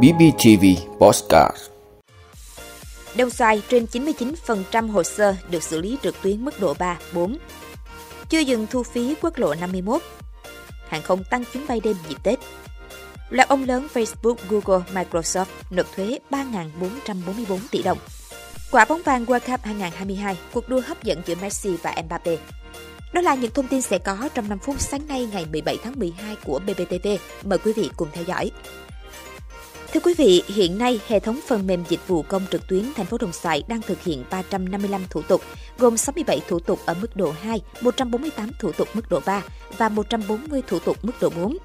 BBTV Postcard Đông xoài trên 99% hồ sơ được xử lý trực tuyến mức độ 3, 4. Chưa dừng thu phí quốc lộ 51. Hàng không tăng chuyến bay đêm dịp Tết. Loạt ông lớn Facebook, Google, Microsoft nộp thuế 3.444 tỷ đồng. Quả bóng vàng World Cup 2022, cuộc đua hấp dẫn giữa Messi và Mbappe. Đó là những thông tin sẽ có trong 5 phút sáng nay ngày 17 tháng 12 của BBTV. Mời quý vị cùng theo dõi. Thưa quý vị, hiện nay hệ thống phần mềm dịch vụ công trực tuyến thành phố Đồng Xoài đang thực hiện 355 thủ tục, gồm 67 thủ tục ở mức độ 2, 148 thủ tục mức độ 3 và 140 thủ tục mức độ 4.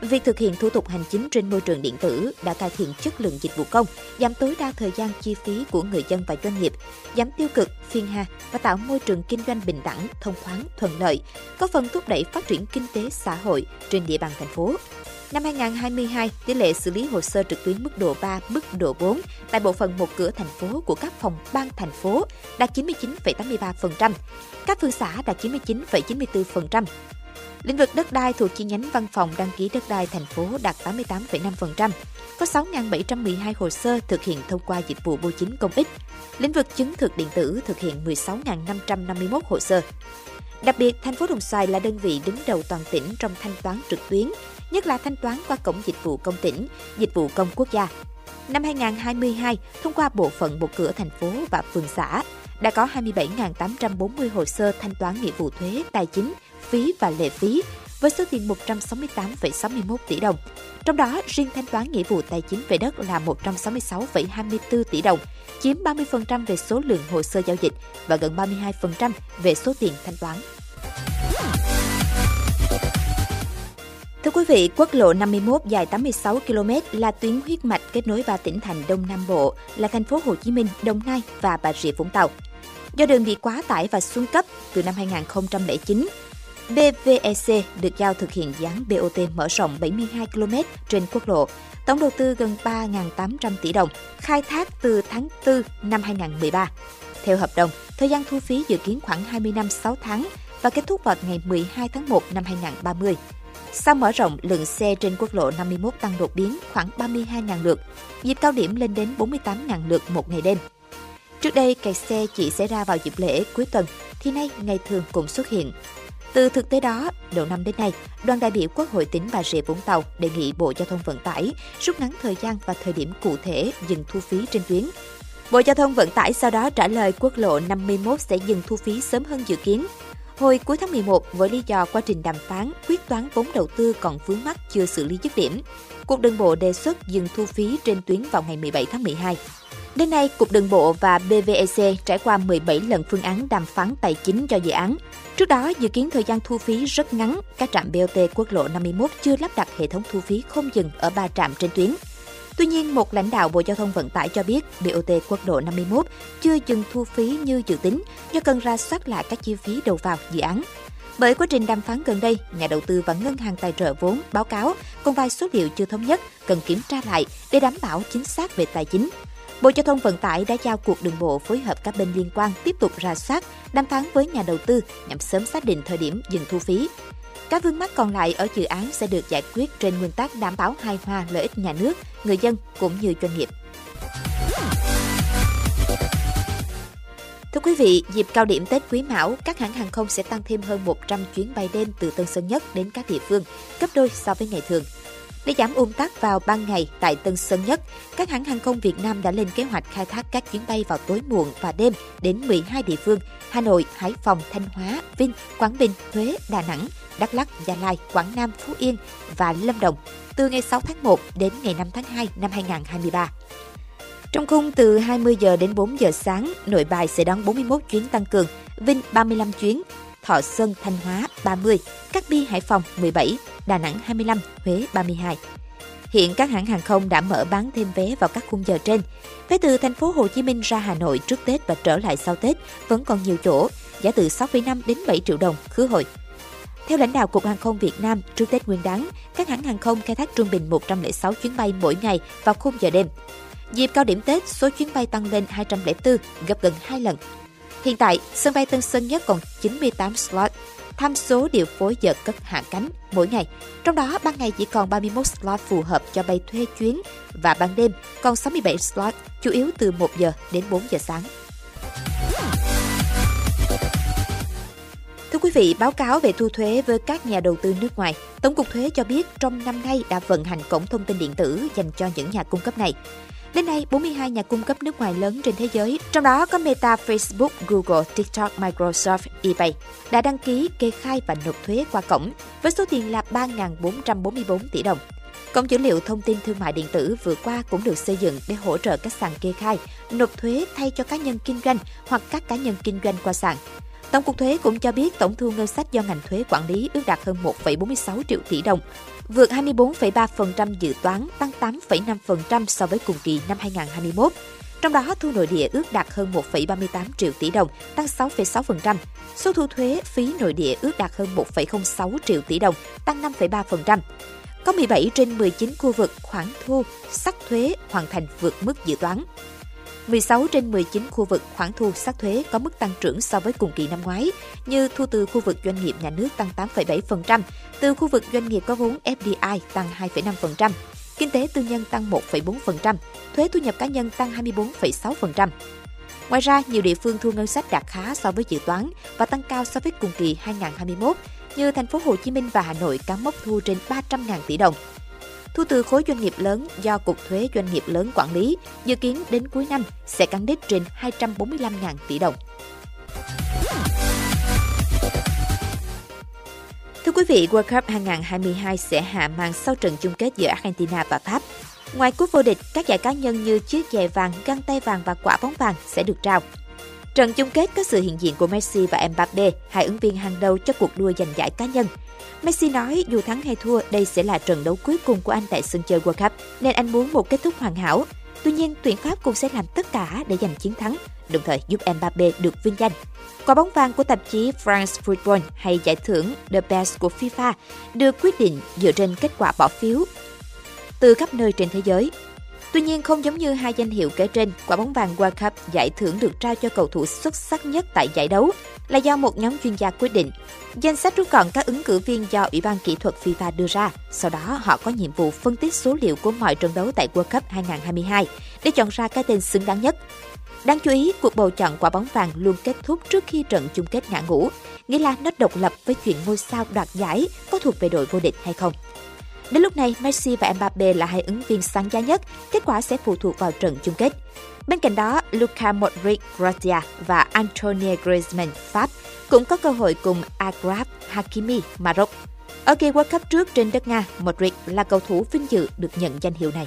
Việc thực hiện thủ tục hành chính trên môi trường điện tử đã cải thiện chất lượng dịch vụ công, giảm tối đa thời gian chi phí của người dân và doanh nghiệp, giảm tiêu cực, phiền hà và tạo môi trường kinh doanh bình đẳng, thông thoáng, thuận lợi, có phần thúc đẩy phát triển kinh tế xã hội trên địa bàn thành phố. Năm 2022, tỷ lệ xử lý hồ sơ trực tuyến mức độ 3, mức độ 4 tại bộ phận một cửa thành phố của các phòng ban thành phố đạt 99,83%, các phường xã đạt 99,94%. Lĩnh vực đất đai thuộc chi nhánh văn phòng đăng ký đất đai thành phố đạt 88,5%, có 6.712 hồ sơ thực hiện thông qua dịch vụ bưu chính công ích. Lĩnh vực chứng thực điện tử thực hiện 16.551 hồ sơ. Đặc biệt, thành phố Đồng Xoài là đơn vị đứng đầu toàn tỉnh trong thanh toán trực tuyến, nhất là thanh toán qua cổng dịch vụ công tỉnh, dịch vụ công quốc gia. Năm 2022, thông qua bộ phận một cửa thành phố và phường xã, đã có 27.840 hồ sơ thanh toán nghĩa vụ thuế, tài chính, phí và lệ phí với số tiền 168,61 tỷ đồng. Trong đó, riêng thanh toán nghĩa vụ tài chính về đất là 166,24 tỷ đồng, chiếm 30% về số lượng hồ sơ giao dịch và gần 32% về số tiền thanh toán. Thưa quý vị, quốc lộ 51 dài 86 km là tuyến huyết mạch kết nối ba tỉnh thành Đông Nam Bộ là thành phố Hồ Chí Minh, Đồng Nai và Bà Rịa Vũng Tàu. Do đường bị quá tải và xuống cấp từ năm 2009, BVEC được giao thực hiện dự án BOT mở rộng 72 km trên quốc lộ, tổng đầu tư gần 3.800 tỷ đồng, khai thác từ tháng 4 năm 2013. Theo hợp đồng, thời gian thu phí dự kiến khoảng 20 năm 6 tháng và kết thúc vào ngày 12 tháng 1 năm 2030. Sau mở rộng, lượng xe trên quốc lộ 51 tăng đột biến khoảng 32.000 lượt, dịp cao điểm lên đến 48.000 lượt một ngày đêm. Trước đây, kẹt xe chỉ xảy ra vào dịp lễ cuối tuần, thì nay ngày thường cũng xuất hiện. Từ thực tế đó, đầu năm đến nay, đoàn đại biểu Quốc hội tỉnh Bà Rịa Vũng Tàu đề nghị Bộ Giao thông Vận tải rút ngắn thời gian và thời điểm cụ thể dừng thu phí trên tuyến. Bộ Giao thông Vận tải sau đó trả lời quốc lộ 51 sẽ dừng thu phí sớm hơn dự kiến. Hồi cuối tháng 11, với lý do quá trình đàm phán, quyết toán vốn đầu tư còn vướng mắc chưa xử lý dứt điểm, Cục Đường bộ đề xuất dừng thu phí trên tuyến vào ngày 17 tháng 12. Đến nay, Cục Đường bộ và BVEC trải qua 17 lần phương án đàm phán tài chính cho dự án. Trước đó, dự kiến thời gian thu phí rất ngắn, các trạm BOT quốc lộ 51 chưa lắp đặt hệ thống thu phí không dừng ở ba trạm trên tuyến. Tuy nhiên, một lãnh đạo Bộ Giao thông Vận tải cho biết BOT quốc lộ 51 chưa dừng thu phí như dự tính do cần ra soát lại các chi phí đầu vào dự án. Bởi quá trình đàm phán gần đây, nhà đầu tư và ngân hàng tài trợ vốn báo cáo còn vài số liệu chưa thống nhất cần kiểm tra lại để đảm bảo chính xác về tài chính. Bộ Giao thông Vận tải đã giao cuộc đường bộ phối hợp các bên liên quan tiếp tục ra soát, đàm phán với nhà đầu tư nhằm sớm xác định thời điểm dừng thu phí. Các vướng mắc còn lại ở dự án sẽ được giải quyết trên nguyên tắc đảm bảo hài hòa lợi ích nhà nước, người dân cũng như doanh nghiệp. Thưa quý vị, dịp cao điểm Tết Quý Mão, các hãng hàng không sẽ tăng thêm hơn 100 chuyến bay đêm từ Tân Sơn Nhất đến các địa phương, gấp đôi so với ngày thường. Để giảm ùn tắc vào ban ngày tại Tân Sơn Nhất, các hãng hàng không Việt Nam đã lên kế hoạch khai thác các chuyến bay vào tối muộn và đêm đến 12 địa phương Hà Nội, Hải Phòng, Thanh Hóa, Vinh, Quảng Bình, Huế, Đà Nẵng, Đắk Lắk, Gia Lai, Quảng Nam, Phú Yên và Lâm Đồng từ ngày 6 tháng 1 đến ngày 5 tháng 2 năm 2023. Trong khung từ 20 giờ đến 4 giờ sáng, Nội Bài sẽ đón 41 chuyến tăng cường, Vinh 35 chuyến, Thọ Xuân Thanh Hóa 30, Cát Bi Hải Phòng 17, Đà Nẵng 25, Huế 32. Hiện các hãng hàng không đã mở bán thêm vé vào các khung giờ trên. Vé từ thành phố Hồ Chí Minh ra Hà Nội trước Tết và trở lại sau Tết vẫn còn nhiều chỗ, giá từ 6,5 đến 7 triệu đồng khứ hồi. Theo lãnh đạo Cục Hàng không Việt Nam, trước Tết Nguyên đán, các hãng hàng không khai thác trung bình 106 chuyến bay mỗi ngày vào khung giờ đêm. Dịp cao điểm Tết, số chuyến bay tăng lên 204, gấp gần 2 lần. Hiện tại, sân bay Tân Sơn Nhất còn 98 slot. tham số điều phối giờ cất hạ cánh mỗi ngày. Trong đó, ban ngày chỉ còn 31 slot phù hợp cho bay thuê chuyến và ban đêm còn 67 slot, chủ yếu từ 1 giờ đến 4 giờ sáng. Thưa quý vị, báo cáo về thu thuế với các nhà đầu tư nước ngoài. Tổng cục thuế cho biết trong năm nay đã vận hành cổng thông tin điện tử dành cho những nhà cung cấp này. Đến nay, 42 nhà cung cấp nước ngoài lớn trên thế giới, trong đó có Meta, Facebook, Google, TikTok, Microsoft, eBay, đã đăng ký kê khai và nộp thuế qua cổng với số tiền là 3.444 tỷ đồng. Cổng dữ liệu thông tin thương mại điện tử vừa qua cũng được xây dựng để hỗ trợ các sàn kê khai, nộp thuế thay cho cá nhân kinh doanh hoặc các cá nhân kinh doanh qua sàn. Tổng cục thuế cũng cho biết tổng thu ngân sách do ngành thuế quản lý ước đạt hơn 1,46 triệu tỷ đồng, vượt 24,3% dự toán, tăng 8,5% so với cùng kỳ năm 2021. Trong đó, thu nội địa ước đạt hơn 1,38 triệu tỷ đồng, tăng 6,6%. Số thu thuế phí nội địa ước đạt hơn 1,06 triệu tỷ đồng, tăng 5,3%. Có 17 trên 19 khu vực khoản thu, sắc thuế hoàn thành vượt mức dự toán. 16 trên 19 khu vực khoản thu sát thuế có mức tăng trưởng so với cùng kỳ năm ngoái, như thu từ khu vực doanh nghiệp nhà nước tăng 8,7%, từ khu vực doanh nghiệp có vốn FDI tăng 2,5%, kinh tế tư nhân tăng 1,4%, thuế thu nhập cá nhân tăng 24,6%. Ngoài ra, nhiều địa phương thu ngân sách đạt khá so với dự toán và tăng cao so với cùng kỳ 2021, như thành phố Hồ Chí Minh và Hà Nội cán mốc thu trên 300.000 tỷ đồng. Thu từ khối doanh nghiệp lớn do Cục Thuế Doanh nghiệp lớn quản lý, dự kiến đến cuối năm sẽ cán đích trên 245.000 tỷ đồng. Thưa quý vị, World Cup 2022 sẽ hạ màn sau trận chung kết giữa Argentina và Pháp. Ngoài cúp vô địch, các giải cá nhân như chiếc giày vàng, găng tay vàng và quả bóng vàng sẽ được trao. Trận chung kết có sự hiện diện của Messi và Mbappe, hai ứng viên hàng đầu cho cuộc đua giành giải cá nhân. Messi nói dù thắng hay thua, đây sẽ là trận đấu cuối cùng của anh tại sân chơi World Cup, nên anh muốn một kết thúc hoàn hảo. Tuy nhiên, tuyển Pháp cũng sẽ làm tất cả để giành chiến thắng, đồng thời giúp Mbappe được vinh danh. Quả bóng vàng của tạp chí France Football hay giải thưởng The Best của FIFA được quyết định dựa trên kết quả bỏ phiếu từ khắp nơi trên thế giới. Tuy nhiên, không giống như hai danh hiệu kể trên, quả bóng vàng World Cup giải thưởng được trao cho cầu thủ xuất sắc nhất tại giải đấu là do một nhóm chuyên gia quyết định. Danh sách rút gọn các ứng cử viên do Ủy ban kỹ thuật FIFA đưa ra. Sau đó, họ có nhiệm vụ phân tích số liệu của mọi trận đấu tại World Cup 2022 để chọn ra cái tên xứng đáng nhất. Đáng chú ý, cuộc bầu chọn quả bóng vàng luôn kết thúc trước khi trận chung kết ngã ngũ, nghĩa là nó độc lập với chuyện ngôi sao đoạt giải có thuộc về đội vô địch hay không. Đến lúc này, Messi và Mbappe là hai ứng viên sáng giá nhất, kết quả sẽ phụ thuộc vào trận chung kết. Bên cạnh đó, Luka Modric Croatia và Antonio Griezmann Pháp cũng có cơ hội cùng Agraf Hakimi Maroc. Ở kỳ World Cup trước trên đất Nga, Modric là cầu thủ vinh dự được nhận danh hiệu này.